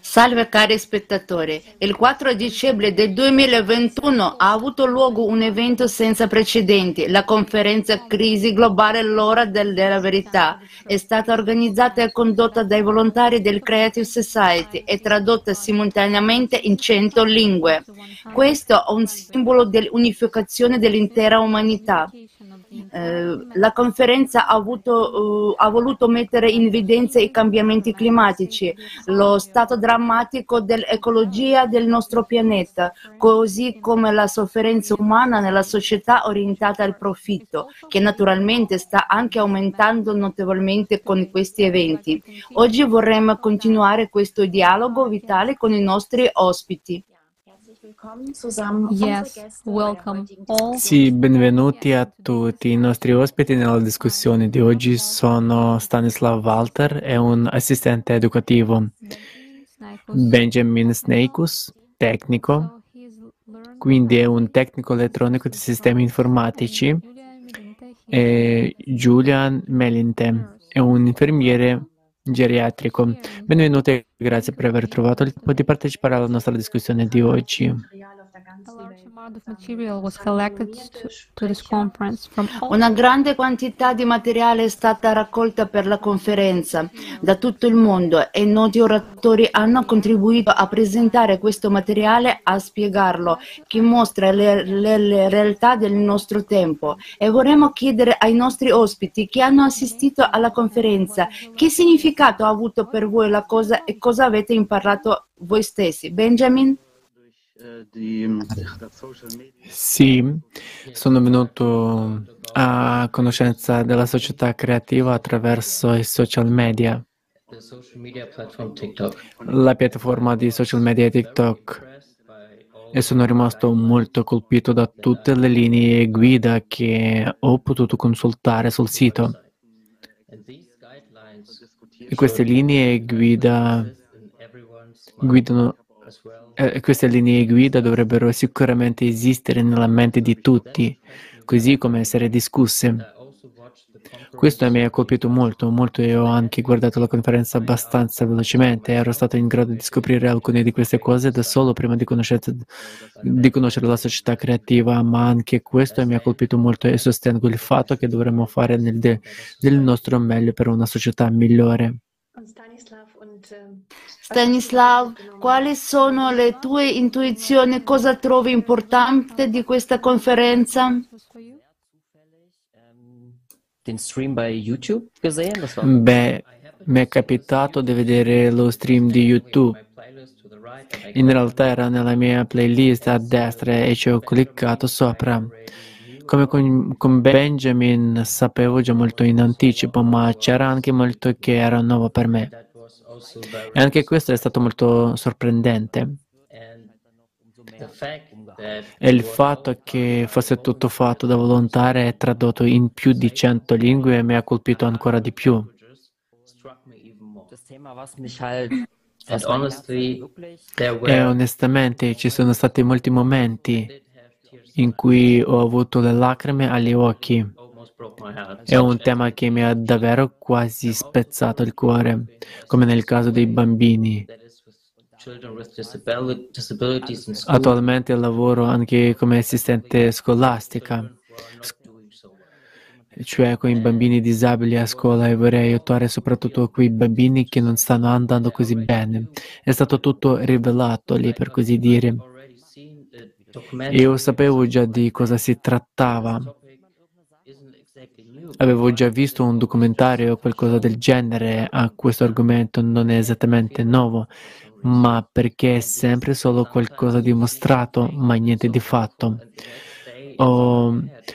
Salve cari spettatori, il 4 dicembre del 2021 ha avuto luogo un evento senza precedenti, la conferenza Crisi Globale L'Ora della Verità. È stata organizzata e condotta dai volontari del Creative Society e tradotta simultaneamente in 100 lingue. Questo è un simbolo dell'unificazione dell'intera umanità. Eh, la conferenza ha, avuto, uh, ha, voluto mettere in evidenza i cambiamenti climatici, lo stato drammatico dell'ecologia del nostro pianeta, così come la sofferenza umana nella società orientata al profitto, che naturalmente sta anche aumentando notevolmente con questi eventi. Oggi vorremmo continuare questo dialogo vitale con i nostri ospiti. Yes, sì, benvenuti a tutti. I nostri ospiti nella discussione di oggi sono Stanislav Walter, è un assistente educativo, Benjamin Sneikus, tecnico, quindi è un tecnico elettronico di sistemi informatici, e Julian Melinte è un infermiere geriatrico. Benvenuti e grazie per aver trovato il tempo di partecipare alla nostra discussione di oggi. Una grande quantità di materiale è stata raccolta per la conferenza da tutto il mondo e noti oratori hanno contribuito a presentare questo materiale, a spiegarlo, che mostra le, le, le realtà del nostro tempo. E vorremmo chiedere ai nostri ospiti che hanno assistito alla conferenza che significato ha avuto per voi la cosa e cosa avete imparato voi stessi. Benjamin? Sì, sono venuto a conoscenza della società creativa attraverso i social media. La piattaforma di social media TikTok e sono rimasto molto colpito da tutte le linee guida che ho potuto consultare sul sito. E queste linee guida guidano eh, queste linee guida dovrebbero sicuramente esistere nella mente di tutti, così come essere discusse. Questo mi ha colpito molto, molto e ho anche guardato la conferenza abbastanza velocemente. Ero stato in grado di scoprire alcune di queste cose da solo prima di, di conoscere la società creativa, ma anche questo mi ha colpito molto e sostengo il fatto che dovremmo fare nel de- del nostro meglio per una società migliore. Stanislav, quali sono le tue intuizioni? Cosa trovi importante di questa conferenza? Beh, mi è capitato di vedere lo stream di YouTube. In realtà era nella mia playlist a destra e ci ho cliccato sopra. Come con, con, Benjamin sapevo già molto in anticipo, ma c'era anche molto che era nuovo per me. E anche questo è stato molto sorprendente. E il fatto che fosse tutto fatto da volontari e tradotto in più di cento lingue mi ha colpito ancora di più. E onestamente ci sono stati molti momenti in cui ho avuto le lacrime agli occhi. È un tema che mi ha davvero quasi spezzato il cuore, come nel caso dei bambini. Attualmente lavoro anche come assistente scolastica, cioè con i bambini disabili a scuola e vorrei aiutare soprattutto quei bambini che non stanno andando così bene. È stato tutto rivelato lì, per così dire. Io sapevo già di cosa si trattava. Avevo già visto un documentario o qualcosa del genere a questo argomento, non è esattamente nuovo, ma perché è sempre solo qualcosa dimostrato, ma niente di fatto. Ho,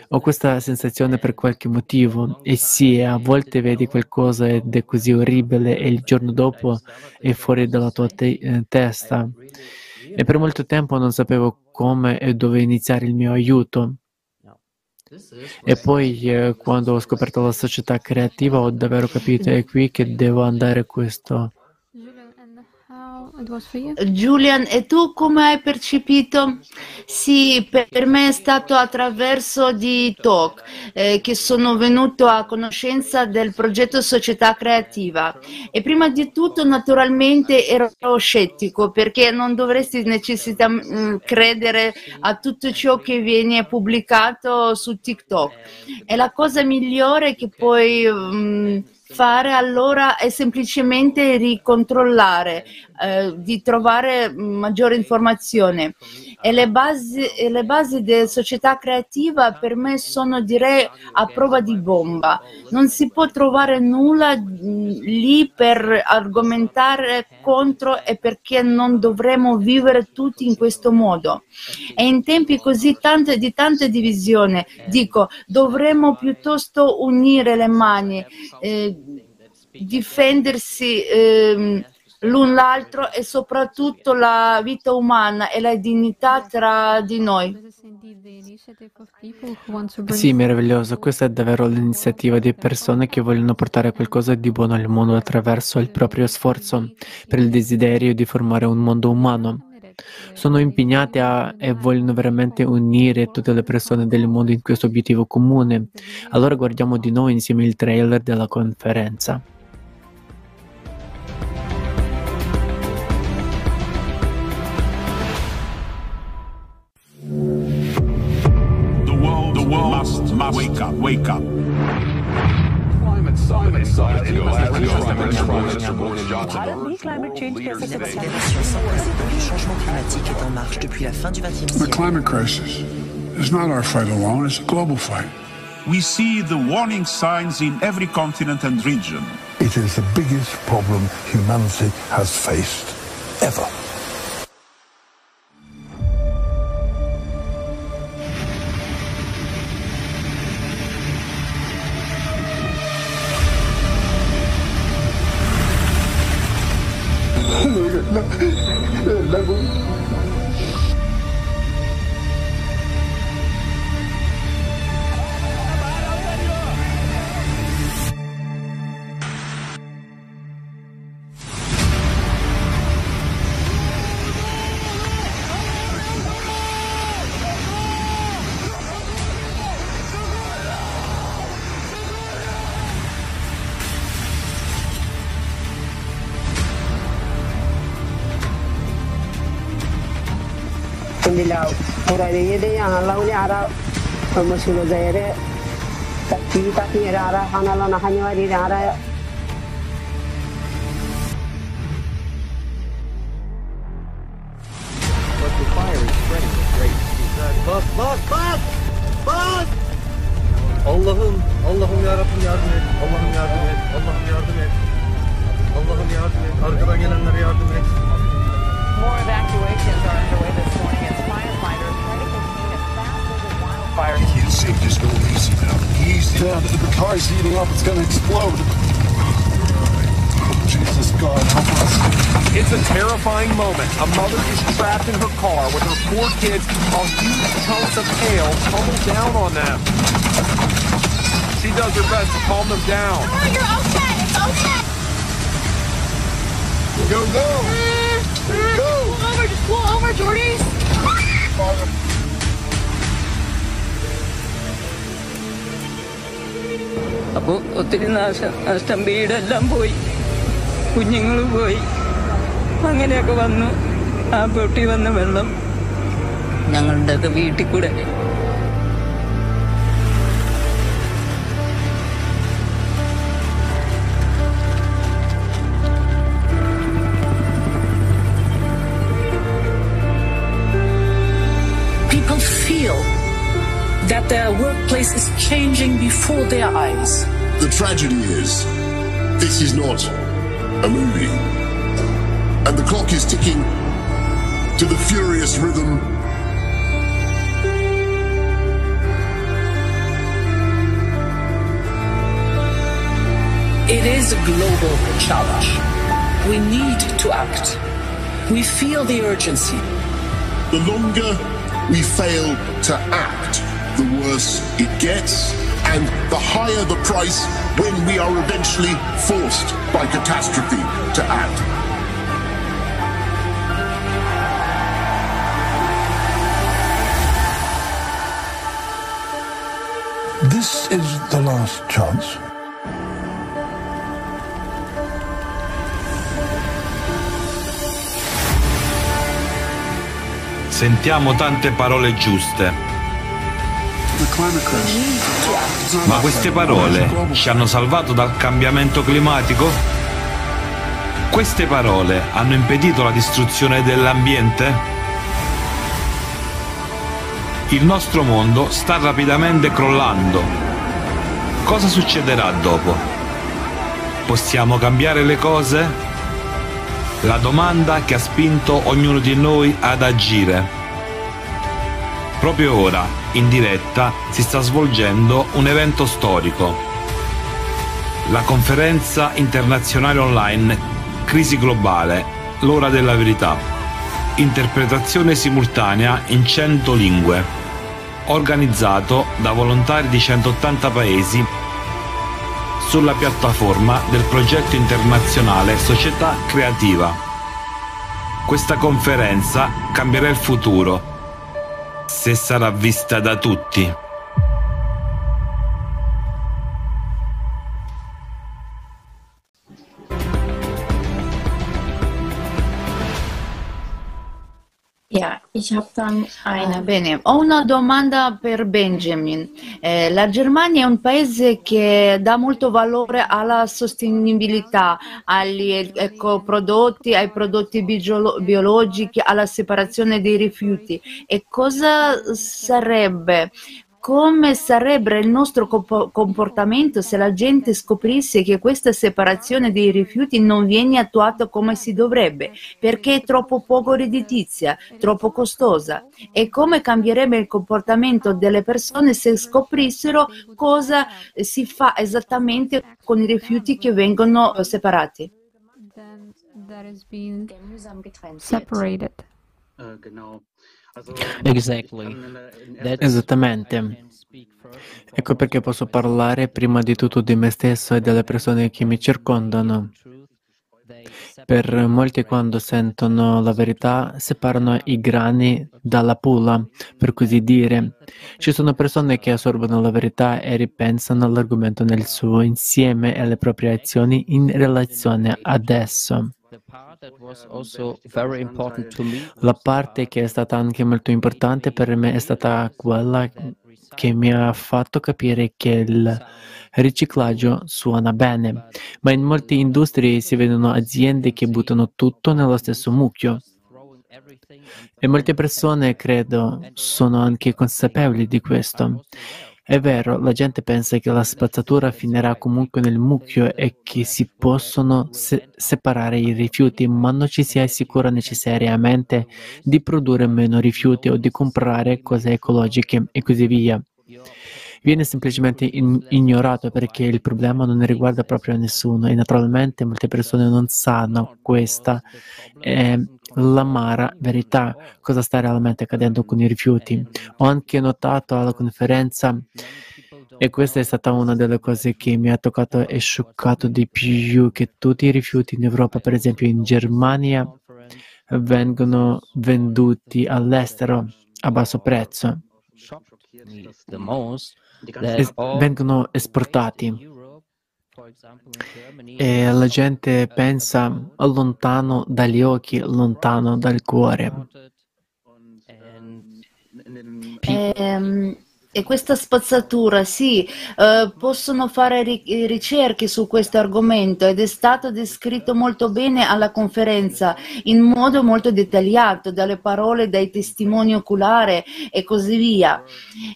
ho, questa sensazione per qualche motivo e sì, a volte vedi qualcosa ed è così orribile e il giorno dopo è fuori dalla tua te- eh, testa. E per molto tempo non sapevo come e dove iniziare il mio aiuto. E poi eh, quando ho scoperto la società creativa ho davvero capito è qui che devo andare questo. Julian, e tu come hai percepito? Sì, per me è stato attraverso di talk eh, che sono venuto a conoscenza del progetto Società Creativa e prima di tutto naturalmente ero scettico perché non dovresti necessariamente mm, credere a tutto ciò che viene pubblicato su TikTok. È la cosa migliore che puoi um, fare allora è semplicemente ricontrollare, eh, di trovare maggiore informazione. E le basi, e le basi della società creativa per me sono direi a prova di bomba. Non si può trovare nulla lì per argomentare contro e perché non dovremmo vivere tutti in questo modo. E in tempi così tante, di tante divisioni, dico, dovremmo piuttosto unire le mani. Eh, difendersi eh, l'un l'altro e soprattutto la vita umana e la dignità tra di noi. Sì, meraviglioso. Questa è davvero l'iniziativa di persone che vogliono portare qualcosa di buono al mondo attraverso il proprio sforzo per il desiderio di formare un mondo umano. Sono impegnati a, e vogliono veramente unire tutte le persone del mondo in questo obiettivo comune. Allora guardiamo di nuovo insieme il trailer della conferenza. Must, must wake up, wake up. The climate crisis is not our fight alone, it's a global fight. We see the warning signs in every continent and region. It is the biggest problem humanity has faced ever. Hana la nah hanya wari ara But the fire is spreading with great speed. Bas, bas, bas! Bas! Allah'ım, Allah'ım yarabbim yardım et. Allah'ım yardım et. Allah'ım yardım et. Allah'ım yardım et. Arkadan gelenlere yardım et. More evacuations are underway this morning as firefighters as the can't say just go easy now. Easy. Yeah, the, the car's heating up. It's gonna explode. Jesus God, help us. It's a terrifying moment. A mother is trapped in her car with her four kids while huge chunks of hail tumble down on them. She does her best to calm them down. Oh, you're okay. It's okay. Go, go. Mm-hmm. Go. Pull over. Just pull over, Jordy. അപ്പോൾ ഒത്തിരി നാശ നഷ്ടം വീടെല്ലാം പോയി. കുഞ്ഞുങ്ങൾ പോയി. അങ്ങനെയൊക്കെ വന്നു. ആ പൊട്ടി വന്ന വെള്ളം ഞങ്ങളുടെയൊക്കെ വീട്ടിൽ കൂടെ. People feel that their workplace is changing before their eyes. The tragedy is, this is not a movie. And the clock is ticking to the furious rhythm It is a global challenge. We need to act. We feel the urgency. The longer we fail to act, the worse it gets, and the higher the price when we are eventually forced by catastrophe to act. This is the last chance. Sentiamo tante parole giuste, Ma queste parole ci hanno salvato dal cambiamento climatico? Queste parole hanno impedito la distruzione dell'ambiente? Il nostro mondo sta rapidamente crollando. Cosa succederà dopo? Possiamo cambiare le cose? La domanda che ha spinto ognuno di noi ad agire. Proprio ora, in diretta, si sta svolgendo un evento storico. La conferenza internazionale online Crisi globale, l'ora della verità. Interpretazione simultanea in 100 lingue. Organizzato da volontari di 180 paesi sulla piattaforma del progetto internazionale Società Creativa. Questa conferenza cambierà il futuro se sarà vista da tutti. Ich habe dann eine. bene, ho una domanda per Benjamin. Eh, la Germania è un paese che dà molto valore alla sostenibilità, agli ecoprodotti, ai prodotti biolo- biologici, alla separazione dei rifiuti. E cosa sarebbe come sarebbe il nostro comportamento se la gente scoprisse che questa separazione dei rifiuti non viene attuata come si dovrebbe, perché è troppo poco redditizia, troppo costosa? E come cambierebbe il comportamento delle persone se scoprissero cosa si fa esattamente con i rifiuti che vengono separati? separated. Exactly. Esattamente. Ecco perché posso parlare prima di tutto di me stesso e delle persone che mi circondano. Per molti quando sentono la verità separano i grani dalla pulla, per così dire. Ci sono persone che assorbono la verità e ripensano all'argomento nel suo insieme e alle proprie azioni in relazione ad esso. La parte che è stata anche molto importante per me è stata quella che mi ha fatto capire che il riciclaggio suona bene, ma in molte industrie si vedono aziende che buttano tutto nello stesso mucchio. E molte persone, credo, sono anche consapevoli di questo. È vero, la gente pensa che la spazzatura finirà comunque nel mucchio e che si possono se- separare i rifiuti, ma non ci si assicura necessariamente di produrre meno rifiuti o di comprare cose ecologiche e così via. Viene semplicemente in- ignorato perché il problema non riguarda proprio nessuno e naturalmente molte persone non sanno questa. È l'amara verità, cosa sta realmente accadendo con i rifiuti. Ho anche notato alla conferenza e questa è stata una delle cose che mi ha toccato e scioccato di più, che tutti i rifiuti in Europa, per esempio in Germania, vengono venduti all'estero a basso prezzo. Es- vengono esportati. E la gente pensa lontano dagli occhi, lontano dal cuore. Ehm, e questa spazzatura, sì, eh, possono fare ri- ricerche su questo argomento ed è stato descritto molto bene alla conferenza in modo molto dettagliato, dalle parole, dai testimoni oculari e così via.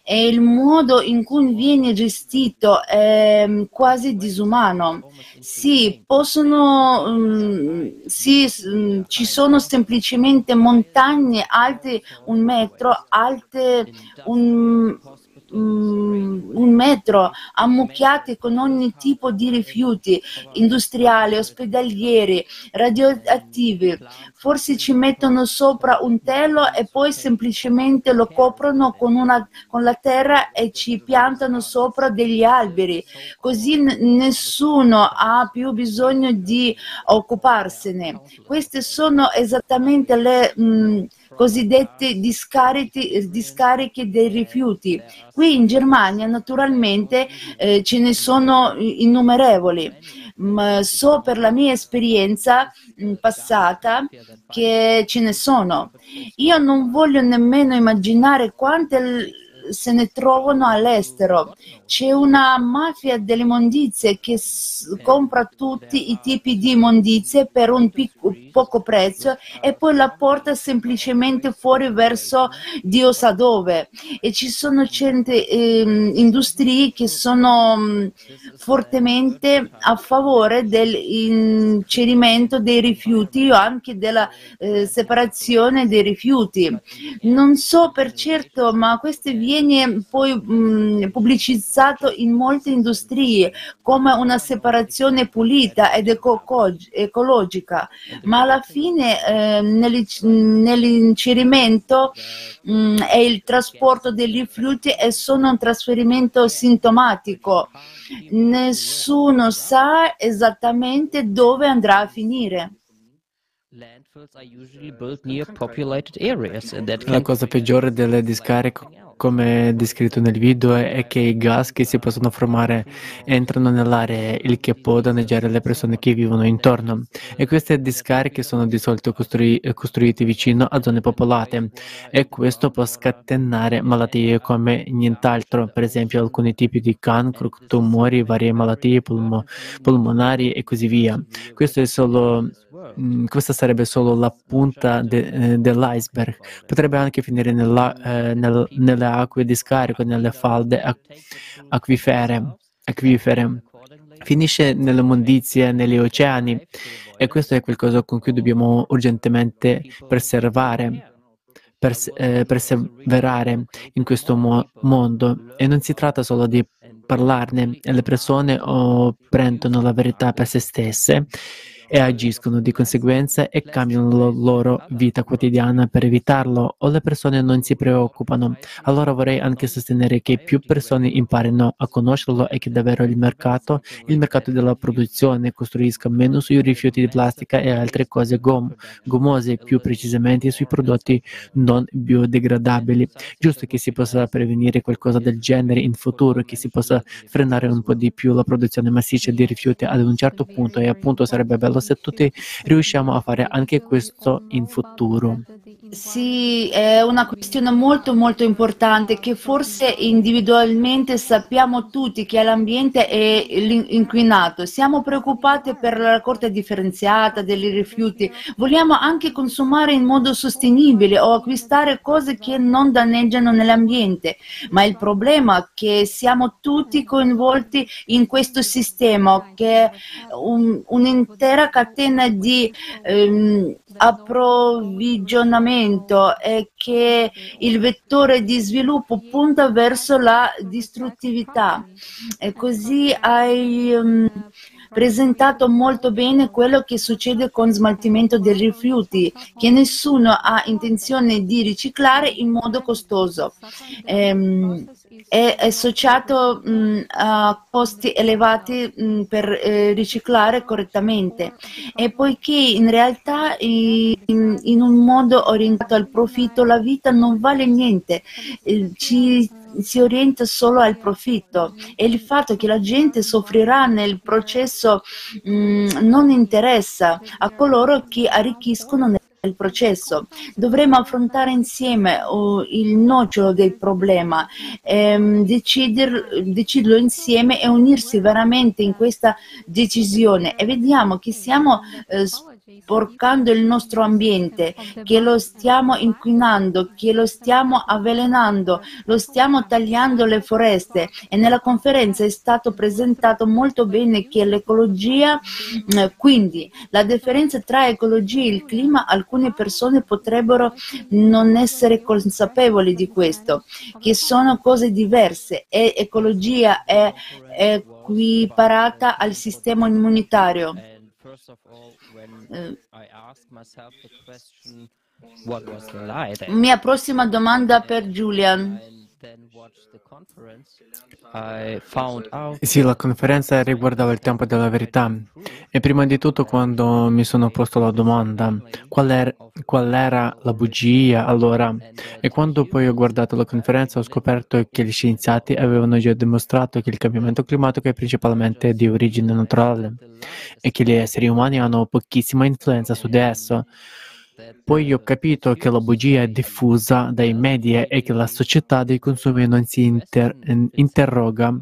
E il modo in cui viene gestito è quasi disumano. Sì, possono, mm, sì, mm, ci sono semplicemente montagne alte un metro, alte un mm, un metro ammucchiati con ogni tipo di rifiuti industriali, ospedalieri, radioattivi. Forse ci mettono sopra un telo e poi semplicemente lo coprono con, una, con la terra e ci piantano sopra degli alberi. Così nessuno ha più bisogno di occuparsene. Queste sono esattamente le... Mh, cosiddette discariche, dei rifiuti. Qui in Germania naturalmente eh, ce ne sono innumerevoli. Ma so per la mia esperienza passata che ce ne sono. Io non voglio nemmeno immaginare quante se ne trovano all'estero. C'è una mafia delle mondizie che compra tutti i tipi di mondizie per un poco prezzo e poi la porta semplicemente fuori verso Dio sa dove. E ci sono certe eh, industrie che sono mh, fortemente a favore dell'incerimento dei rifiuti o anche della eh, separazione dei rifiuti. Non so per certo, ma queste viene poi mh, pubblicizzato in molte industrie come una separazione pulita ed eco- ecologica, ma alla fine eh, nell'incerimento mh, e il trasporto dei rifiuti è solo un trasferimento sintomatico. Nessuno sa esattamente dove andrà a finire. La cosa peggiore delle discariche come descritto nel video, è che i gas che si possono formare entrano nell'area, il che può danneggiare le persone che vivono intorno. E queste discariche sono di solito costru- costruite vicino a zone popolate e questo può scatenare malattie come nient'altro, per esempio alcuni tipi di cancro, tumori, varie malattie polmo- polmonari e così via. Solo Mm, questa sarebbe solo la punta de, eh, dell'iceberg. Potrebbe anche finire nella, eh, nel, nelle acque di scarico, nelle falde acquifere, acquifere. Finisce nelle mondizie, negli oceani e questo è qualcosa con cui dobbiamo urgentemente preservare. Pers- eh, perseverare in questo mo- mondo e non si tratta solo di parlarne le persone prendono la verità per se stesse e agiscono di conseguenza e cambiano la loro vita quotidiana per evitarlo o le persone non si preoccupano. Allora vorrei anche sostenere che più persone imparino a conoscerlo e che davvero il mercato, il mercato della produzione, costruisca meno sui rifiuti di plastica e altre cose gom- gomose, più precisamente sui prodotti non biodegradabili. Giusto che si possa prevenire qualcosa del genere in futuro, che si possa frenare un po' di più la produzione massiccia di rifiuti ad un certo punto e appunto sarebbe bello se tutti riusciamo a fare anche questo in futuro. Sì, è una questione molto molto importante che forse individualmente sappiamo tutti che l'ambiente è inquinato. Siamo preoccupati per la raccolta differenziata dei rifiuti. Vogliamo anche consumare in modo sostenibile o acquistare cose che non danneggiano l'ambiente. Ma il problema è che siamo tutti coinvolti in questo sistema che un, un'intera catena di ehm, approvvigionamento e che il vettore di sviluppo punta verso la distruttività. E così hai um, presentato molto bene quello che succede con smaltimento dei rifiuti, che nessuno ha intenzione di riciclare in modo costoso. Ehm, è associato mh, a costi elevati mh, per eh, riciclare correttamente. E poiché in realtà in, in, un modo orientato al profitto la vita non vale niente, eh, ci si orienta solo al profitto. E il fatto che la gente soffrirà nel processo mh, non interessa a coloro che arricchiscono nel il processo. Dovremo affrontare insieme uh, il nocciolo del problema, ehm, decider, deciderlo insieme e unirsi veramente in questa decisione e vediamo che siamo eh, sporcando il nostro ambiente, che lo stiamo inquinando, che lo stiamo avvelenando, lo stiamo tagliando le foreste. E nella conferenza è stato presentato molto bene che l'ecologia, mm, quindi la differenza tra ecologia e il clima, alcune persone potrebbero non essere consapevoli di questo, che sono cose diverse. E ecologia è equiparata al sistema immunitario mia prossima domanda per Julian. Sì, la conferenza riguardava il tempo della verità. E prima di tutto quando mi sono posto la domanda qual, er- qual era la bugia allora? E quando poi ho guardato la conferenza ho scoperto che gli scienziati avevano già dimostrato che il cambiamento climatico è principalmente di origine naturale e che gli esseri umani hanno pochissima influenza su di esso. Poi ho capito che la bugia è diffusa dai media e che la società dei consumi non si inter- interroga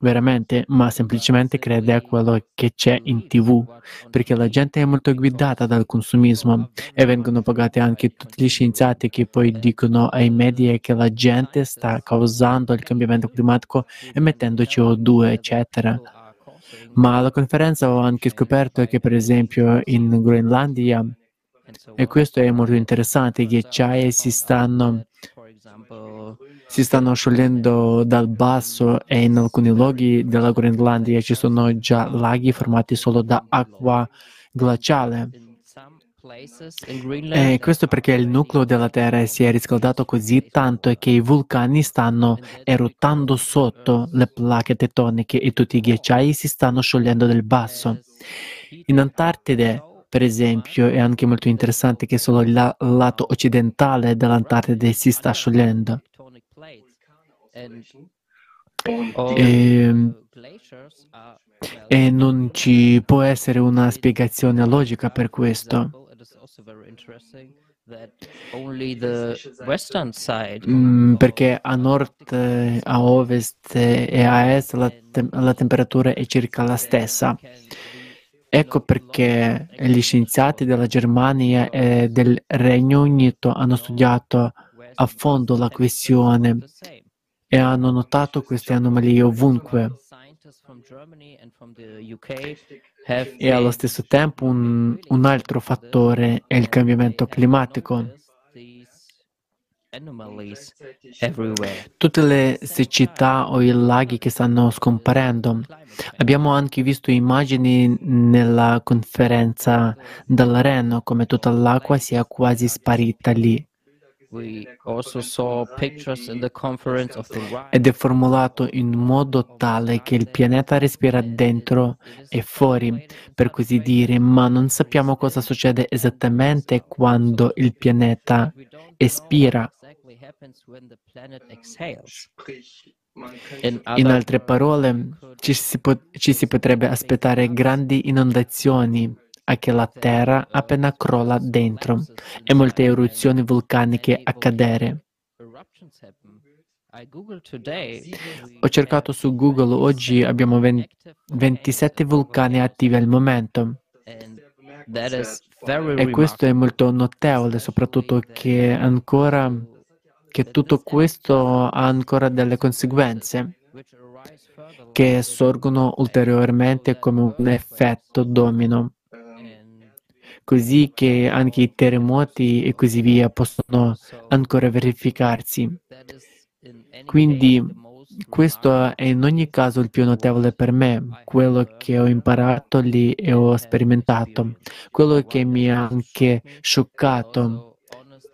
veramente, ma semplicemente crede a quello che c'è in tv, perché la gente è molto guidata dal consumismo e vengono pagati anche tutti gli scienziati che poi dicono ai media che la gente sta causando il cambiamento climatico emettendo CO2, eccetera. Ma alla conferenza ho anche scoperto che per esempio in Groenlandia e questo è molto interessante, i ghiacciai si stanno, si stanno sciogliendo dal basso e in alcuni luoghi della Groenlandia ci sono già laghi formati solo da acqua glaciale. E questo perché il nucleo della Terra si è riscaldato così tanto che i vulcani stanno eruttando sotto le placche tettoniche e tutti i ghiacciai si stanno sciogliendo dal basso. In Antartide per esempio, è anche molto interessante che solo il la- lato occidentale dell'Antartide si sta sciogliendo. E, e non ci può essere una spiegazione logica per questo. Mm, perché a nord, a ovest e a est la, te- la temperatura è circa la stessa. Ecco perché gli scienziati della Germania e del Regno Unito hanno studiato a fondo la questione e hanno notato queste anomalie ovunque. E allo stesso tempo un, un altro fattore è il cambiamento climatico. Tutte le siccità o i laghi che stanno scomparendo. Abbiamo anche visto immagini nella conferenza del Reno come tutta l'acqua sia quasi sparita lì. Ed è formulato in modo tale che il pianeta respira dentro e fuori, per così dire, ma non sappiamo cosa succede esattamente quando il pianeta espira. In altre parole, ci si, po- ci si potrebbe aspettare grandi inondazioni a che la Terra appena crolla dentro e molte eruzioni vulcaniche accadere. Ho cercato su Google, oggi abbiamo 20, 27 vulcani attivi al momento. E questo è molto notevole, soprattutto che ancora che tutto questo ha ancora delle conseguenze che sorgono ulteriormente come un effetto domino, così che anche i terremoti e così via possono ancora verificarsi. Quindi questo è in ogni caso il più notevole per me, quello che ho imparato lì e ho sperimentato, quello che mi ha anche scioccato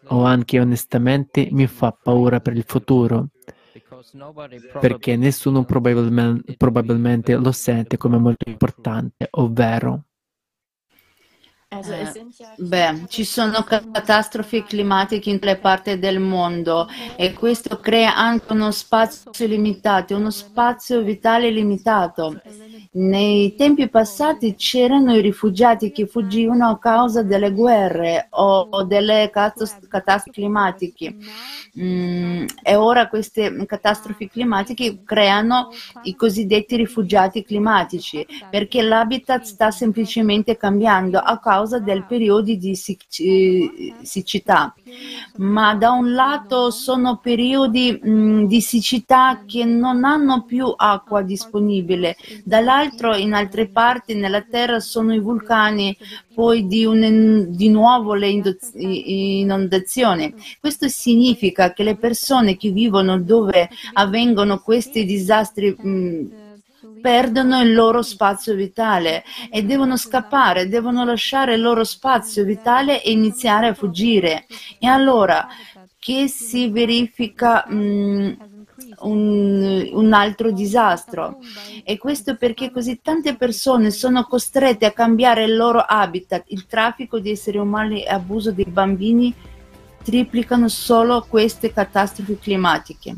o anche onestamente mi fa paura per il futuro, perché nessuno probabilmente, probabilmente lo sente come molto importante, ovvero eh, beh, ci sono catastrofi climatiche in tutte le parti del mondo e questo crea anche uno spazio limitato, uno spazio vitale limitato. Nei tempi passati c'erano i rifugiati che fuggivano a causa delle guerre o delle catastrofi climatiche mm, e ora queste catastrofi climatiche creano i cosiddetti rifugiati climatici perché l'habitat sta semplicemente cambiando a causa del periodo di siccità. Ma da un lato sono periodi mm, di siccità che non hanno più acqua disponibile, dall'altro l'altro in altre parti nella Terra sono i vulcani, poi di, un, di nuovo le inondazioni. Questo significa che le persone che vivono dove avvengono questi disastri mh, perdono il loro spazio vitale e devono scappare, devono lasciare il loro spazio vitale e iniziare a fuggire. E allora che si verifica mh, un, un, altro disastro. E questo perché così tante persone sono costrette a cambiare il loro habitat. Il traffico di esseri umani e abuso dei bambini triplicano solo queste catastrofi climatiche.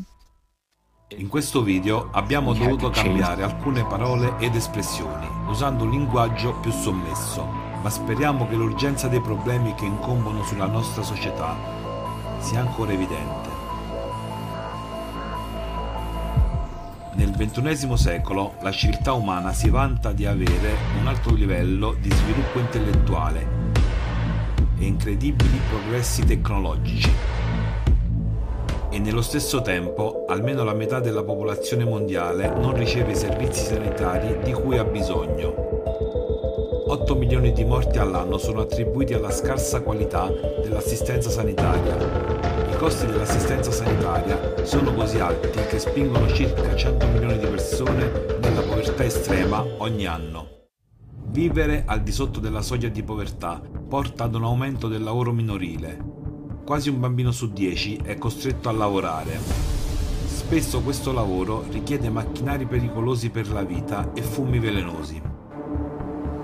In questo video abbiamo dovuto cambiare alcune parole ed espressioni, usando un linguaggio più sommesso, ma speriamo che l'urgenza dei problemi che incombono sulla nostra società sia ancora evidente. Nel XXI secolo la civiltà umana si vanta di avere un alto livello di sviluppo intellettuale e incredibili progressi tecnologici. E nello stesso tempo almeno la metà della popolazione mondiale non riceve i servizi sanitari di cui ha bisogno. 8 milioni di morti all'anno sono attribuiti alla scarsa qualità dell'assistenza sanitaria costi dell'assistenza sanitaria sono così alti che spingono circa 100 milioni di persone nella povertà estrema ogni anno. Vivere al di sotto della soglia di povertà porta ad un aumento del lavoro minorile. Quasi un bambino su 10 è costretto a lavorare. Spesso questo lavoro richiede macchinari pericolosi per la vita e fumi velenosi.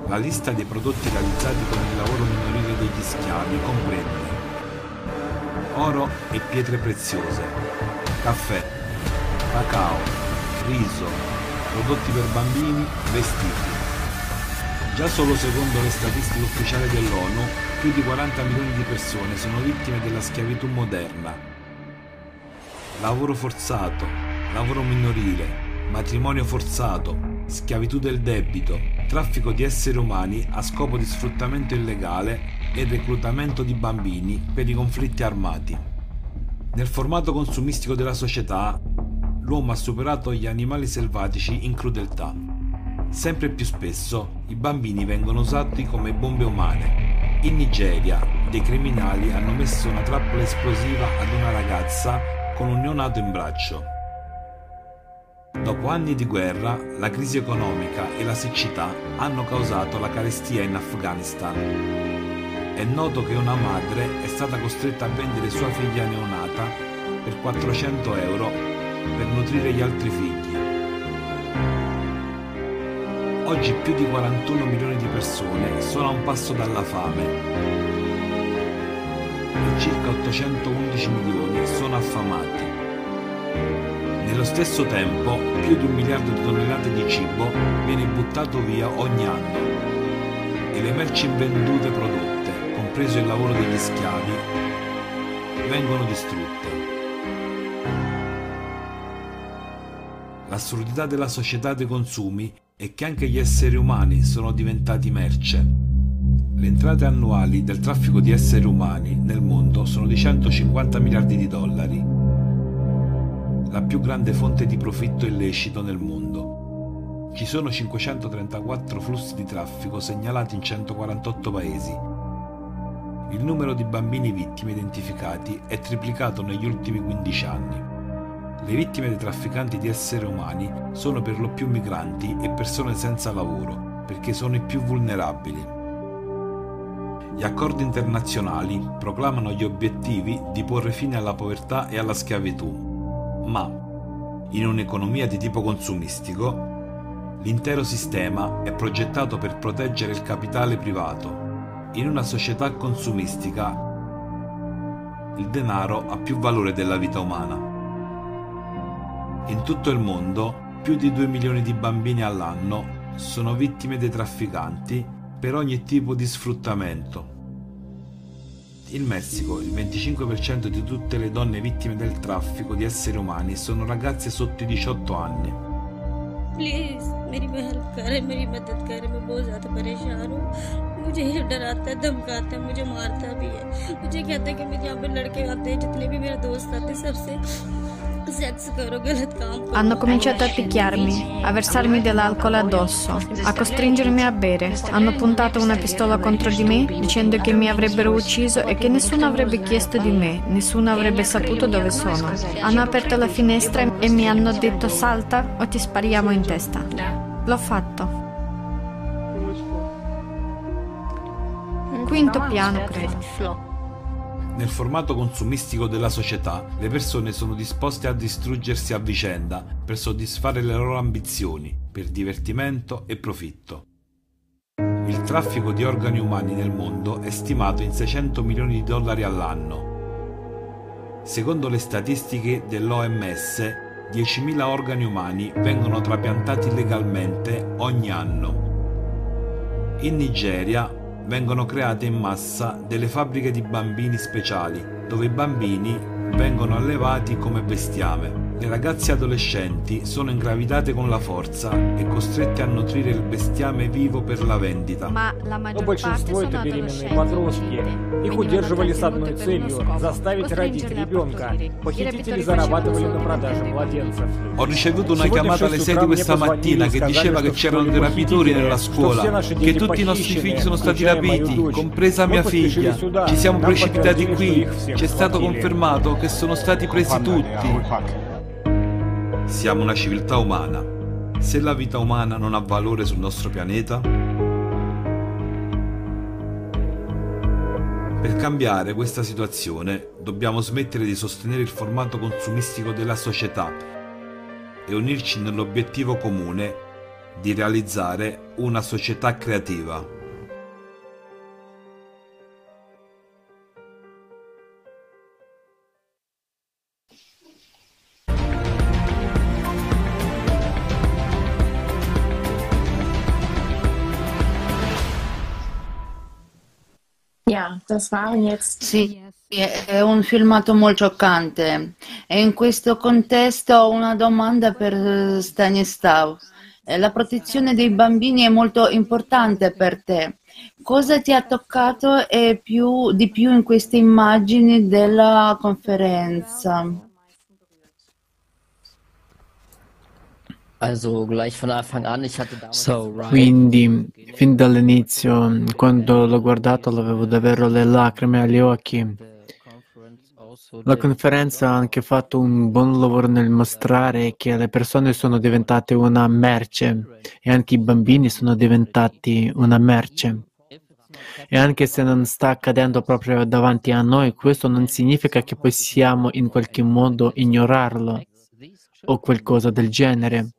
La lista dei prodotti realizzati con il lavoro minorile degli schiavi comprende oro e pietre preziose, caffè, cacao, riso, prodotti per bambini, vestiti. Già solo secondo le statistiche ufficiali dell'ONU, più di 40 milioni di persone sono vittime della schiavitù moderna. Lavoro forzato, lavoro minorile, matrimonio forzato, schiavitù del debito, traffico di esseri umani a scopo di sfruttamento illegale e reclutamento di bambini per i conflitti armati. Nel formato consumistico della società, l'uomo ha superato gli animali selvatici in crudeltà. Sempre più spesso i bambini vengono usati come bombe umane. In Nigeria, dei criminali hanno messo una trappola esplosiva ad una ragazza con un neonato in braccio. Dopo anni di guerra, la crisi economica e la siccità hanno causato la carestia in Afghanistan è noto che una madre è stata costretta a vendere sua figlia neonata per 400 euro per nutrire gli altri figli. Oggi più di 41 milioni di persone sono a un passo dalla fame e circa 811 milioni sono affamati. Nello stesso tempo più di un miliardo di tonnellate di cibo viene buttato via ogni anno e le merci invendute prodotte compreso il lavoro degli schiavi, vengono distrutte. L'assurdità della società dei consumi è che anche gli esseri umani sono diventati merce. Le entrate annuali del traffico di esseri umani nel mondo sono di 150 miliardi di dollari, la più grande fonte di profitto illecito nel mondo. Ci sono 534 flussi di traffico segnalati in 148 paesi il numero di bambini vittime identificati è triplicato negli ultimi 15 anni. Le vittime dei trafficanti di esseri umani sono per lo più migranti e persone senza lavoro, perché sono i più vulnerabili. Gli accordi internazionali proclamano gli obiettivi di porre fine alla povertà e alla schiavitù, ma in un'economia di tipo consumistico, l'intero sistema è progettato per proteggere il capitale privato in una società consumistica il denaro ha più valore della vita umana. In tutto il mondo più di 2 milioni di bambini all'anno sono vittime dei trafficanti per ogni tipo di sfruttamento. In Messico il 25% di tutte le donne vittime del traffico di esseri umani sono ragazze sotto i 18 anni. Please, मेरी हेल्प करे मेरी मदद करे मैं बहुत ज़्यादा परेशान हूँ मुझे ये डराता है धमकाता है मुझे मारता भी है मुझे कहता है कि मेरे यहाँ पे लड़के आते हैं जितने भी मेरे दोस्त आते हैं सबसे Hanno cominciato a picchiarmi, a versarmi dell'alcol addosso, a costringermi a bere. Hanno puntato una pistola contro di me dicendo che mi avrebbero ucciso e che nessuno avrebbe chiesto di me, nessuno avrebbe saputo dove sono. Hanno aperto la finestra e mi hanno detto salta o ti spariamo in testa. L'ho fatto. Quinto piano, credo. Nel formato consumistico della società, le persone sono disposte a distruggersi a vicenda per soddisfare le loro ambizioni, per divertimento e profitto. Il traffico di organi umani nel mondo è stimato in 600 milioni di dollari all'anno. Secondo le statistiche dell'OMS, 10.000 organi umani vengono trapiantati illegalmente ogni anno. In Nigeria vengono create in massa delle fabbriche di bambini speciali, dove i bambini vengono allevati come bestiame. Le ragazze adolescenti sono ingravidate con la forza e costrette a nutrire il bestiame vivo per la vendita. Ma la Но maggior parte большинство sono это беременные adolescenti. подростки. Их удерживали с одной целью – заставить родить ребенка. Похитители зарабатывали на продаже младенцев. Ho ricevuto una Сегодня в chiamata alle 6 6 утра di мне questa позвонили mattina и che сказали, diceva che что в c'erano школе dei rapitori похитили, nella что scuola, все наши che дети tutti i nostri figli похищены, sono stati включая мою rapiti, дочь. compresa Мы mia поспешили figlia. сюда. Ci siamo Нам precipitati подтвердили, что qui, их всех ci è stato схватили. confermato che sono stati presi tutti. Siamo una civiltà umana. Se la vita umana non ha valore sul nostro pianeta, per cambiare questa situazione dobbiamo smettere di sostenere il formato consumistico della società e unirci nell'obiettivo comune di realizzare una società creativa. Ja, das waren jetzt. Sì, è un filmato molto scioccante. E in questo contesto ho una domanda per Stanislav. Eh, La protezione dei bambini è molto importante per te. Cosa ti ha toccato più, di più in queste immagini della conferenza? Quindi, fin dall'inizio, quando l'ho guardato, avevo davvero le lacrime agli occhi. La conferenza ha anche fatto un buon lavoro nel mostrare che le persone sono diventate una merce e anche i bambini sono diventati una merce. E anche se non sta accadendo proprio davanti a noi, questo non significa che possiamo in qualche modo ignorarlo o qualcosa del genere.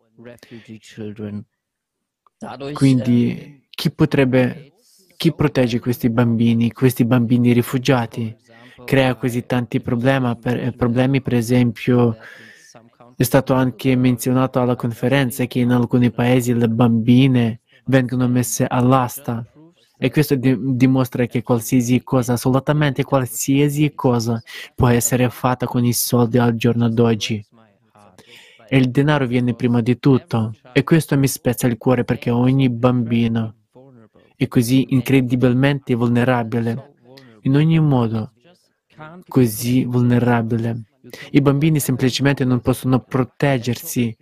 Quindi chi potrebbe, chi protegge questi bambini, questi bambini rifugiati? Crea così tanti problemi, per, eh, problemi, per esempio, è stato anche menzionato alla conferenza che in alcuni paesi le bambine vengono messe all'asta e questo di- dimostra che qualsiasi cosa, assolutamente qualsiasi cosa può essere fatta con i soldi al giorno d'oggi. E il denaro viene prima di tutto. E questo mi spezza il cuore perché ogni bambino è così incredibilmente vulnerabile. In ogni modo, così vulnerabile. I bambini semplicemente non possono proteggersi.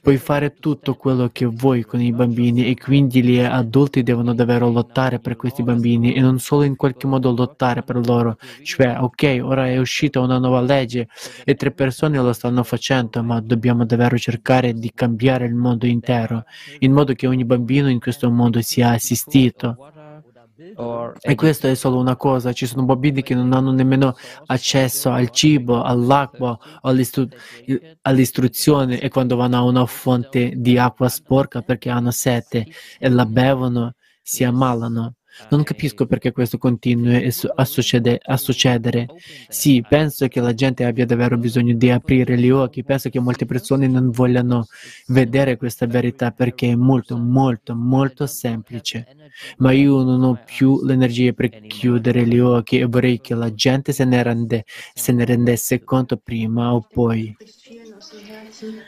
Puoi fare tutto quello che vuoi con i bambini e quindi gli adulti devono davvero lottare per questi bambini e non solo in qualche modo lottare per loro. Cioè, ok, ora è uscita una nuova legge e tre persone lo stanno facendo, ma dobbiamo davvero cercare di cambiare il mondo intero, in modo che ogni bambino in questo mondo sia assistito. E questa è solo una cosa, ci sono bambini che non hanno nemmeno accesso al cibo, all'acqua, all'istru- all'istruzione e quando vanno a una fonte di acqua sporca perché hanno sete e la bevono si ammalano. Non capisco perché questo continui a succede- a succedere. Sì, penso che la gente abbia davvero bisogno di aprire gli occhi, penso che molte persone non vogliano vedere questa verità perché è molto, molto, molto semplice. Ma io non ho più l'energia per chiudere gli occhi e vorrei che la gente se ne, rende- se ne rendesse conto prima o poi.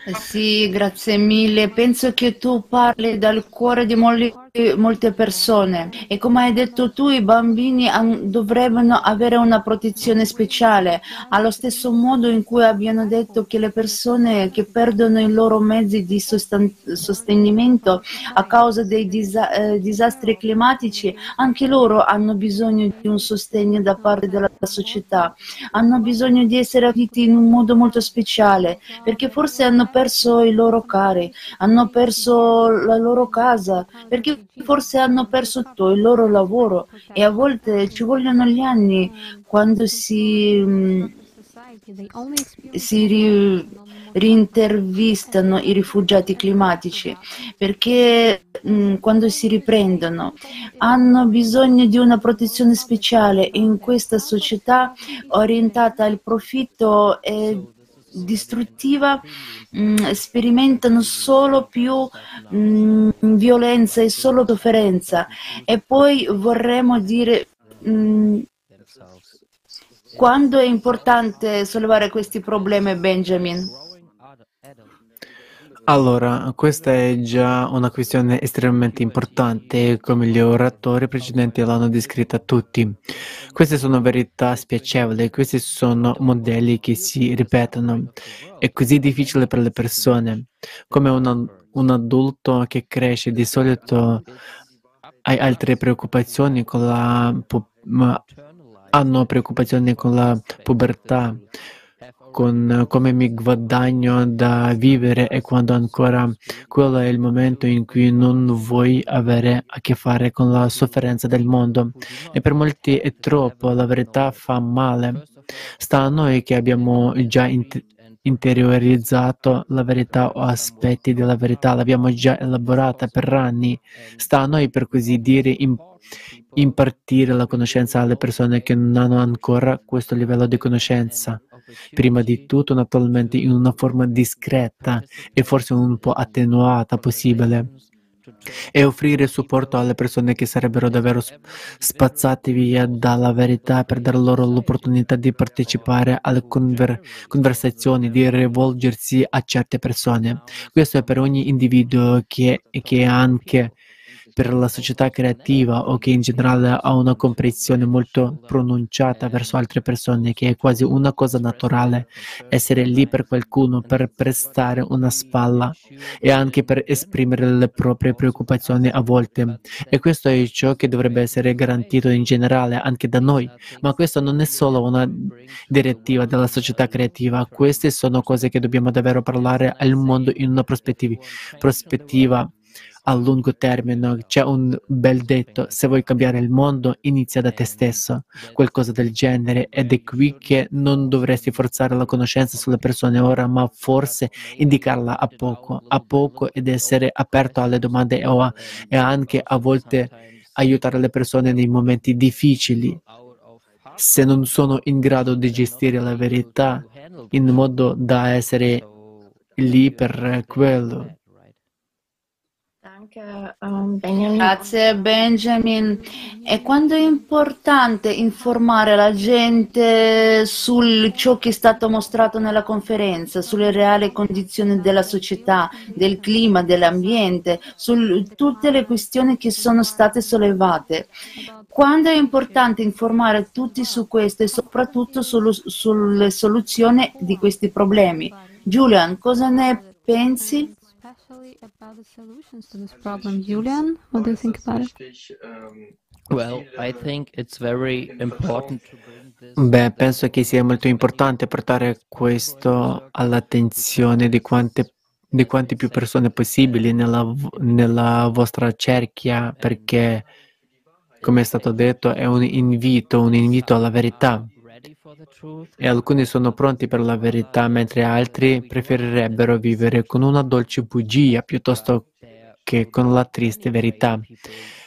Eh Sì, grazie mille. Penso che tu parli dal cuore di molti- molte persone. E come hai detto tu, i bambini dovrebbero avere una protezione speciale, allo stesso modo in cui abbiano detto che le persone che perdono i loro mezzi di sostenimento a causa dei disa- eh, disastri climatici, anche loro hanno bisogno di un sostegno da parte della società, hanno bisogno di essere aiutati in un modo molto speciale, perché forse hanno perso i loro cari, hanno perso la loro casa, perché forse hanno perso tutto il loro lavoro e a volte ci vogliono gli anni quando si, mm, si ri- rintervistano i rifugiati climatici perché mh, mm, quando si riprendono hanno bisogno di una protezione speciale in questa società orientata al profitto e distruttiva mh, mm, sperimentano solo più mh, mm, violenza e solo sofferenza e poi vorremmo dire mh, quando è importante sollevare questi problemi Benjamin? Allora, questa è già una questione estremamente importante, come gli oratori precedenti l'hanno descritta tutti. Queste sono verità spiacevoli, questi sono modelli che si ripetono. È così difficile per le persone. Come una, un adulto che cresce, di solito hai altre preoccupazioni con la hanno preoccupazioni con la pubertà con come mi guadagno da vivere e quando ancora quello è il momento in cui non vuoi avere a che fare con la sofferenza del mondo. E per molti è troppo, la verità fa male. Sta a noi che abbiamo già int- interiorizzato la verità o aspetti della verità, l'abbiamo già elaborata per anni. Sta a noi, per così dire, imp- impartire la conoscenza alle persone che non hanno ancora questo livello di conoscenza prima di tutto naturalmente in una forma discreta e forse un po' attenuata possibile e offrire supporto alle persone che sarebbero davvero spazzate via dalla verità per dare loro l'opportunità di partecipare alle conver- conversazioni, di rivolgersi a certe persone. Questo è per ogni individuo che, che anche per la società creativa o che in generale ha una comprensione molto pronunciata verso altre persone, che è quasi una cosa naturale essere lì per qualcuno, per prestare una spalla e anche per esprimere le proprie preoccupazioni a volte. E questo è ciò che dovrebbe essere garantito in generale anche da noi. Ma questo non è solo una direttiva della società creativa, queste sono cose che dobbiamo davvero parlare al mondo in una prospettiva, a lungo termine. C'è un bel detto, se vuoi cambiare il mondo, inizia da te stesso, qualcosa del genere, ed è qui che non dovresti forzare la conoscenza sulle persone ora, ma forse indicarla a poco, a poco ed essere aperto alle domande o e anche a volte aiutare le persone nei momenti difficili. Se non sono in grado di gestire la verità in modo da essere lì per quello um, Benjamin. Grazie Benjamin. E quando è importante informare la gente su ciò che è stato mostrato nella conferenza, sulle reali condizioni della società, del clima, dell'ambiente, su tutte le questioni che sono state sollevate. Quando è importante informare tutti su questo e soprattutto sullo, sulle soluzioni di questi problemi. Julian, cosa ne pensi? Especially about the solutions to this problem. Julian, what do you think about it? Well, I think it's very important Beh, penso che sia molto importante portare questo all'attenzione di quante, di quante più persone possibili nella, nella vostra cerchia, perché, come è stato detto, è un invito, un invito alla verità e alcuni sono pronti per la verità, mentre altri preferirebbero vivere con una dolce bugia piuttosto che con la triste verità.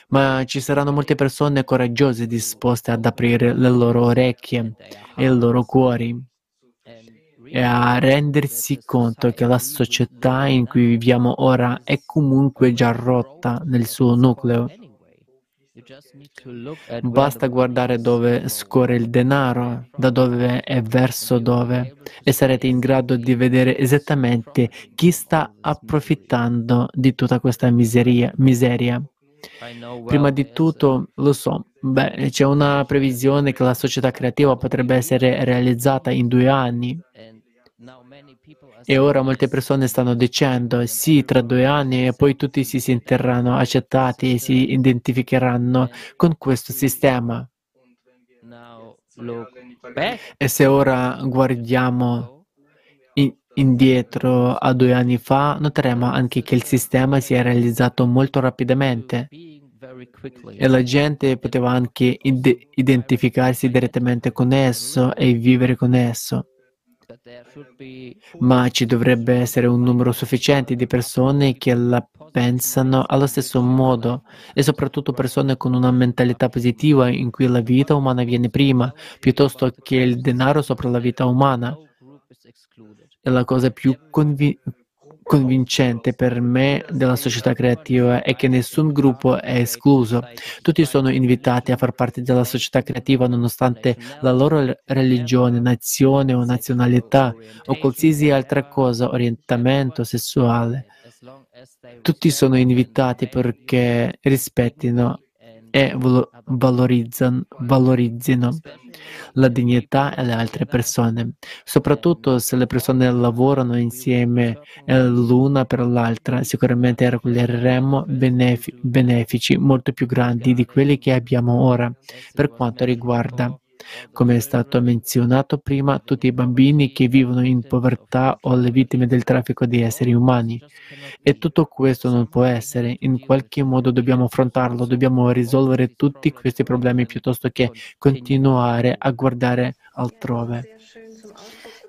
Ma ci saranno molte persone coraggiose disposte ad aprire le loro orecchie e i loro cuori e a rendersi conto che la società in cui viviamo ora è comunque già rotta nel suo nucleo Basta guardare dove scorre il denaro, da dove e verso dove, e sarete in grado di vedere esattamente chi sta approfittando di tutta questa miseria. miseria. Prima di tutto, lo so, beh, c'è una previsione che la società creativa potrebbe essere realizzata in due anni. E ora molte persone stanno dicendo sì, tra due anni e poi tutti si sentiranno accettati e si identificheranno con questo sistema. E se ora guardiamo in, indietro a due anni fa, noteremo anche che il sistema si è realizzato molto rapidamente e la gente poteva anche ide- identificarsi direttamente con esso e vivere con esso. Ma ci dovrebbe essere un numero sufficiente di persone che la pensano allo stesso modo e soprattutto persone con una mentalità positiva in cui la vita umana viene prima, piuttosto che il denaro sopra la vita umana. E la cosa più convi- convincente per me della società creativa è che nessun gruppo è escluso. Tutti sono invitati a far parte della società creativa nonostante la loro religione, nazione o nazionalità o qualsiasi altra cosa, orientamento sessuale. Tutti sono invitati perché rispettino e valorizzino la dignità e le altre persone, soprattutto se le persone lavorano insieme l'una per l'altra, sicuramente raccoglieremo benefici molto più grandi di quelli che abbiamo ora per quanto riguarda come è stato menzionato prima, tutti i bambini che vivono in povertà o le vittime del traffico di esseri umani. E tutto questo non può essere, in qualche modo dobbiamo affrontarlo, dobbiamo risolvere tutti questi problemi piuttosto che continuare a guardare altrove.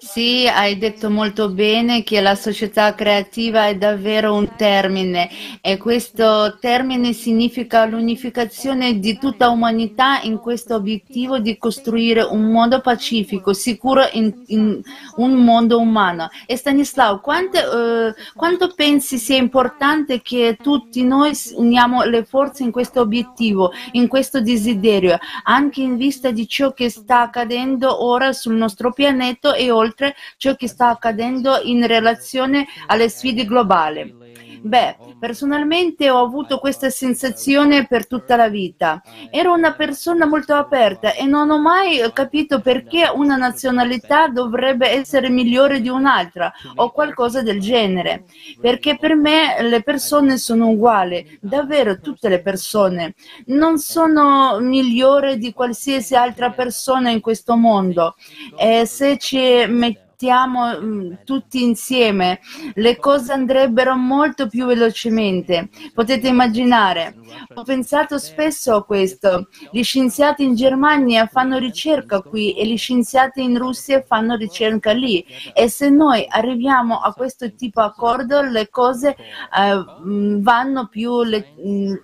Sì, hai detto molto bene che la società creativa è davvero un termine e questo termine significa l'unificazione di tutta umanità in questo obiettivo di costruire un mondo pacifico, sicuro in, in un mondo umano. E Stanislao, quante, eh, quanto pensi sia importante che tutti noi uniamo le forze in questo obiettivo, in questo desiderio, anche in vista di ciò che sta accadendo ora sul nostro pianeta e oltre inoltre ciò che sta accadendo in relazione alle sfide globali. Beh, personalmente ho avuto questa sensazione per tutta la vita. Ero una persona molto aperta e non ho mai capito perché una nazionalità dovrebbe essere migliore di un'altra o qualcosa del genere. Perché per me le persone sono uguali, davvero tutte le persone. Non sono migliore di qualsiasi altra persona in questo mondo. E se ci mettiamo mettiamo mm, tutti insieme, le cose andrebbero molto più velocemente. Potete immaginare. Ho pensato spesso a questo. Gli scienziati in Germania fanno ricerca qui e gli scienziati in Russia fanno ricerca lì. E se noi arriviamo a questo tipo di accordo, le cose eh, mm, vanno più le, mm,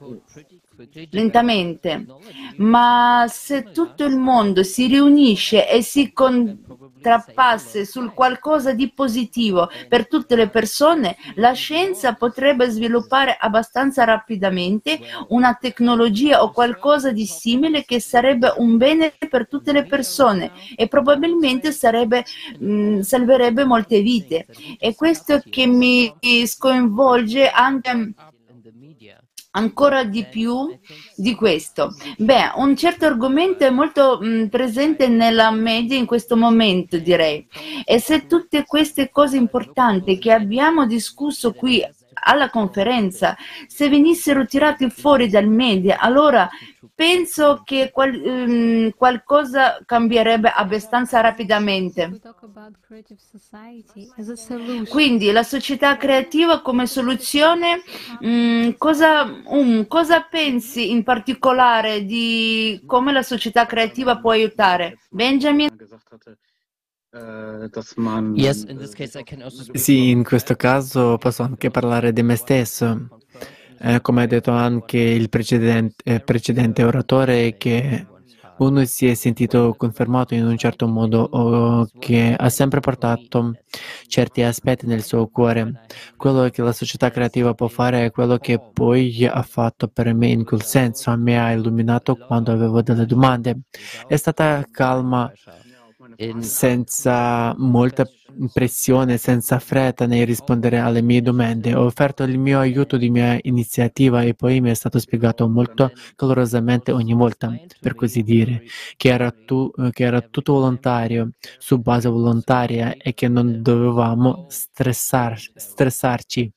lentamente, ma se tutto il mondo si riunisce e si contrappasse sul qualcosa di positivo per tutte le persone, la scienza potrebbe sviluppare abbastanza rapidamente una tecnologia o qualcosa di simile che sarebbe un bene per tutte le persone e probabilmente sarebbe, mh, salverebbe molte vite. E questo che mi sconvolge anche ancora di più di questo. Beh, un certo argomento è molto mh, presente nella media in questo momento, direi. E se tutte queste cose importanti che abbiamo discusso qui alla conferenza, se venissero tirati fuori dal media, allora penso che qual, um, qualcosa cambierebbe abbastanza rapidamente. Quindi la società creativa come soluzione, um, cosa, um, cosa pensi in particolare di come la società creativa può aiutare? Benjamin? Sì, in questo caso posso anche parlare di me stesso. Eh, come ha detto anche il precedente, eh, precedente, oratore, che uno si è sentito confermato in un certo modo o che ha sempre portato certi aspetti nel suo cuore. Quello che la società creativa può fare è quello che poi ha fatto per me in quel senso. Mi ha illuminato quando avevo delle domande. È stata calma senza molta pressione, senza fretta nel rispondere alle mie domande. Ho offerto il mio aiuto di mia iniziativa e poi mi è stato spiegato molto calorosamente ogni volta, per così dire, che era, tu, che era tutto volontario, su base volontaria e che non dovevamo stressar, stressarci.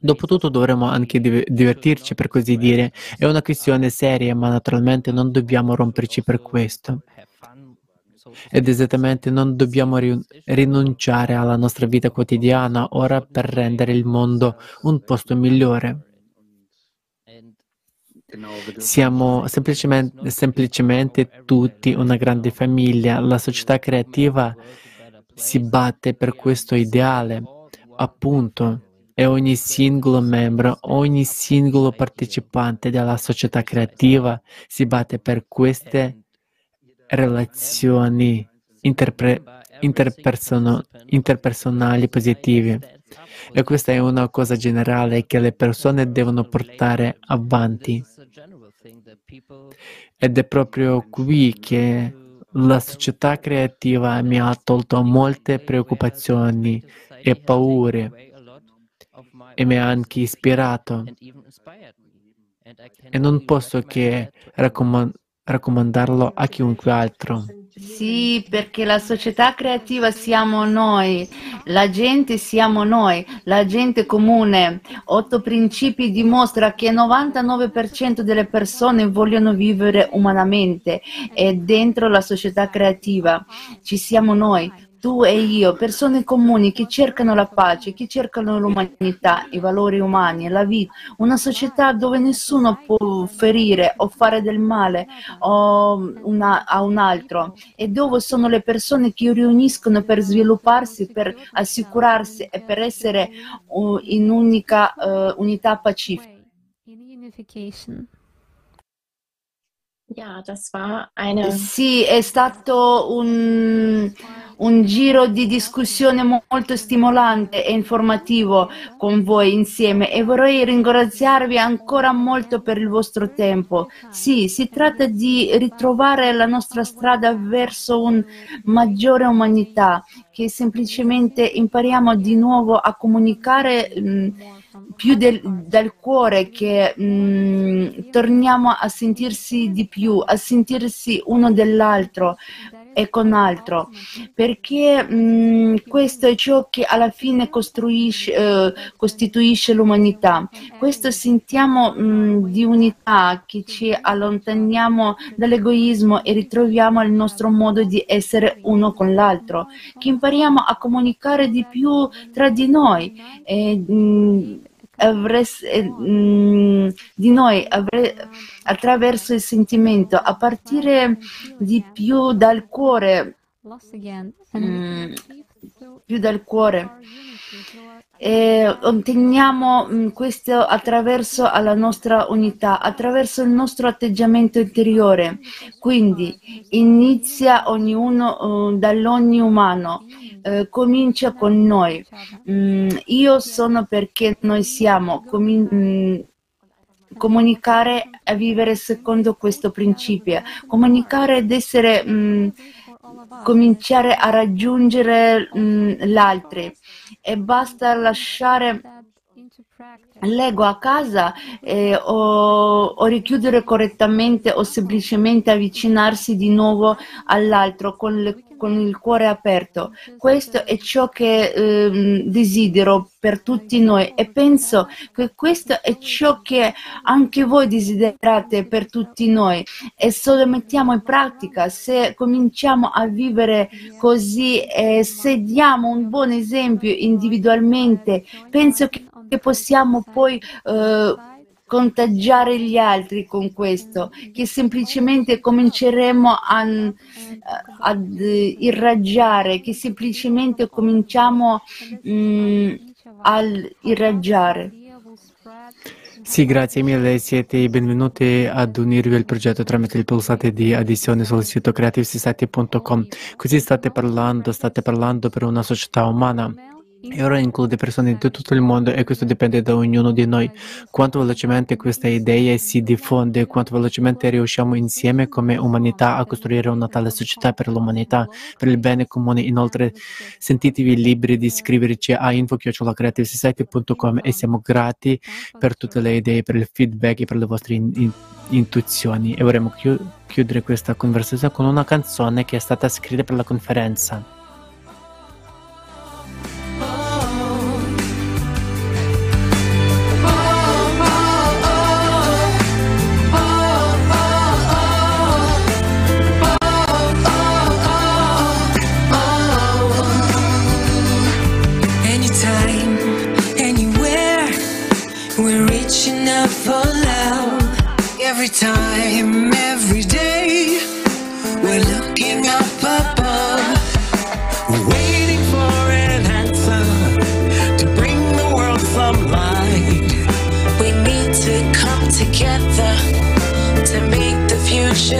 Dopotutto dovremmo anche divertirci, per così dire. È una questione seria, ma naturalmente non dobbiamo romperci per questo. Ed esattamente non dobbiamo ri- rinunciare alla nostra vita quotidiana ora per rendere il mondo un posto migliore. Siamo semplicemente, semplicemente tutti una grande famiglia. La società creativa si batte per questo ideale, appunto, e ogni singolo membro, ogni singolo partecipante della società creativa si batte per queste relazioni interpre- interpersonali positive. E questa è una cosa generale che le persone devono portare avanti. Ed è proprio qui che la società creativa mi ha tolto molte preoccupazioni e paure e mi ha anche ispirato. E non posso che raccomand- raccomandarlo a chiunque altro. Sì, perché la società creativa siamo noi, la gente siamo noi, la gente comune. Otto principi dimostra che il 99% delle persone vogliono vivere umanamente e dentro la società creativa ci siamo noi, tu e io, persone comuni che cercano la pace, che cercano l'umanità, i valori umani, la vita, una società dove nessuno può ferire o fare del male una, a un altro e dove sono le persone che riuniscono per svilupparsi, per assicurarsi e per essere uh, in unica uh, unità pacifica. Ja, das war eine... Sì, è stato un, un giro di discussione molto stimolante e informativo con voi insieme e vorrei ringraziarvi ancora molto per il vostro tempo. Sì, si tratta di ritrovare la nostra strada verso una maggiore umanità, che semplicemente impariamo di nuovo a comunicare. Mh, più del, dal cuore che mh, torniamo a sentirsi di più, a sentirsi uno dell'altro e con altro, perché mh, questo è ciò che alla fine eh, costituisce l'umanità. Questo sentiamo mh, di unità che ci allontaniamo dall'egoismo e ritroviamo il nostro modo di essere uno con l'altro, che impariamo a comunicare di più tra di noi. E, mh, avreste, eh, mh, di noi avre, attraverso il sentimento, a partire di più dal cuore, mh, più dal cuore. E otteniamo questo attraverso la nostra unità, attraverso il nostro atteggiamento interiore. Quindi inizia ognuno uh, dall'ogni umano eh, comincia con noi. Mm, io sono perché noi siamo. Comin- mm, comunicare e vivere secondo questo principio, comunicare ed essere, mh, mm, cominciare a raggiungere mh, l'altro e basta lasciare l'ego a casa eh, o, o, richiudere correttamente o semplicemente avvicinarsi di nuovo all'altro con, le, con il cuore aperto. Questo è ciò che eh, desidero per tutti noi e penso che questo è ciò che anche voi desiderate per tutti noi. E se lo mettiamo in pratica, se cominciamo a vivere così e se diamo un buon esempio individualmente, penso che che possiamo poi eh, contagiare gli altri con questo, che semplicemente cominceremo a, ad irraggiare, che semplicemente cominciamo mh, mm, a irraggiare. Sì, grazie mille, siete benvenuti ad unirvi al progetto tramite il pulsante di addizione sul sito creativesociety.com. Così state parlando, state parlando per una società umana e ora include persone di tutto il mondo e questo dipende da ognuno di noi. Quanto velocemente questa idea si diffonde, quanto velocemente riusciamo insieme come umanità a costruire una tale società per l'umanità, per il bene comune. Inoltre sentitevi liberi di scriverci a info.creativesociety.com e siamo grati per tutte le idee, per il feedback e per le vostre in- in- intuizioni. E vorremmo chiudere questa conversazione con una canzone che è stata scritta per la conferenza.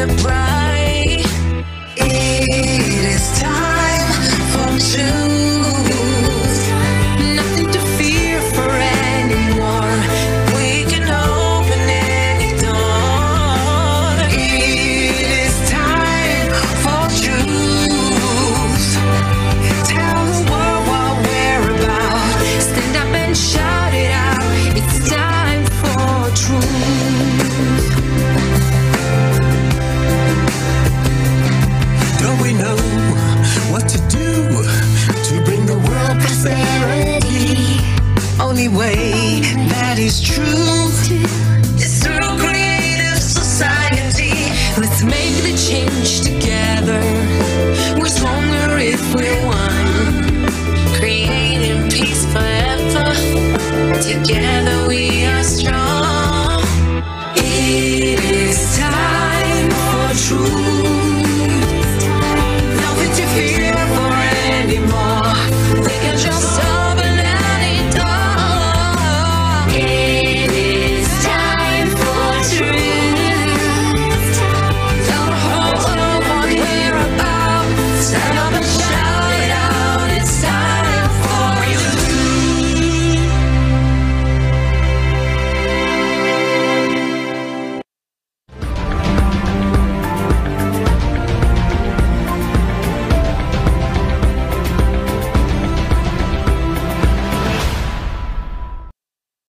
The surprise.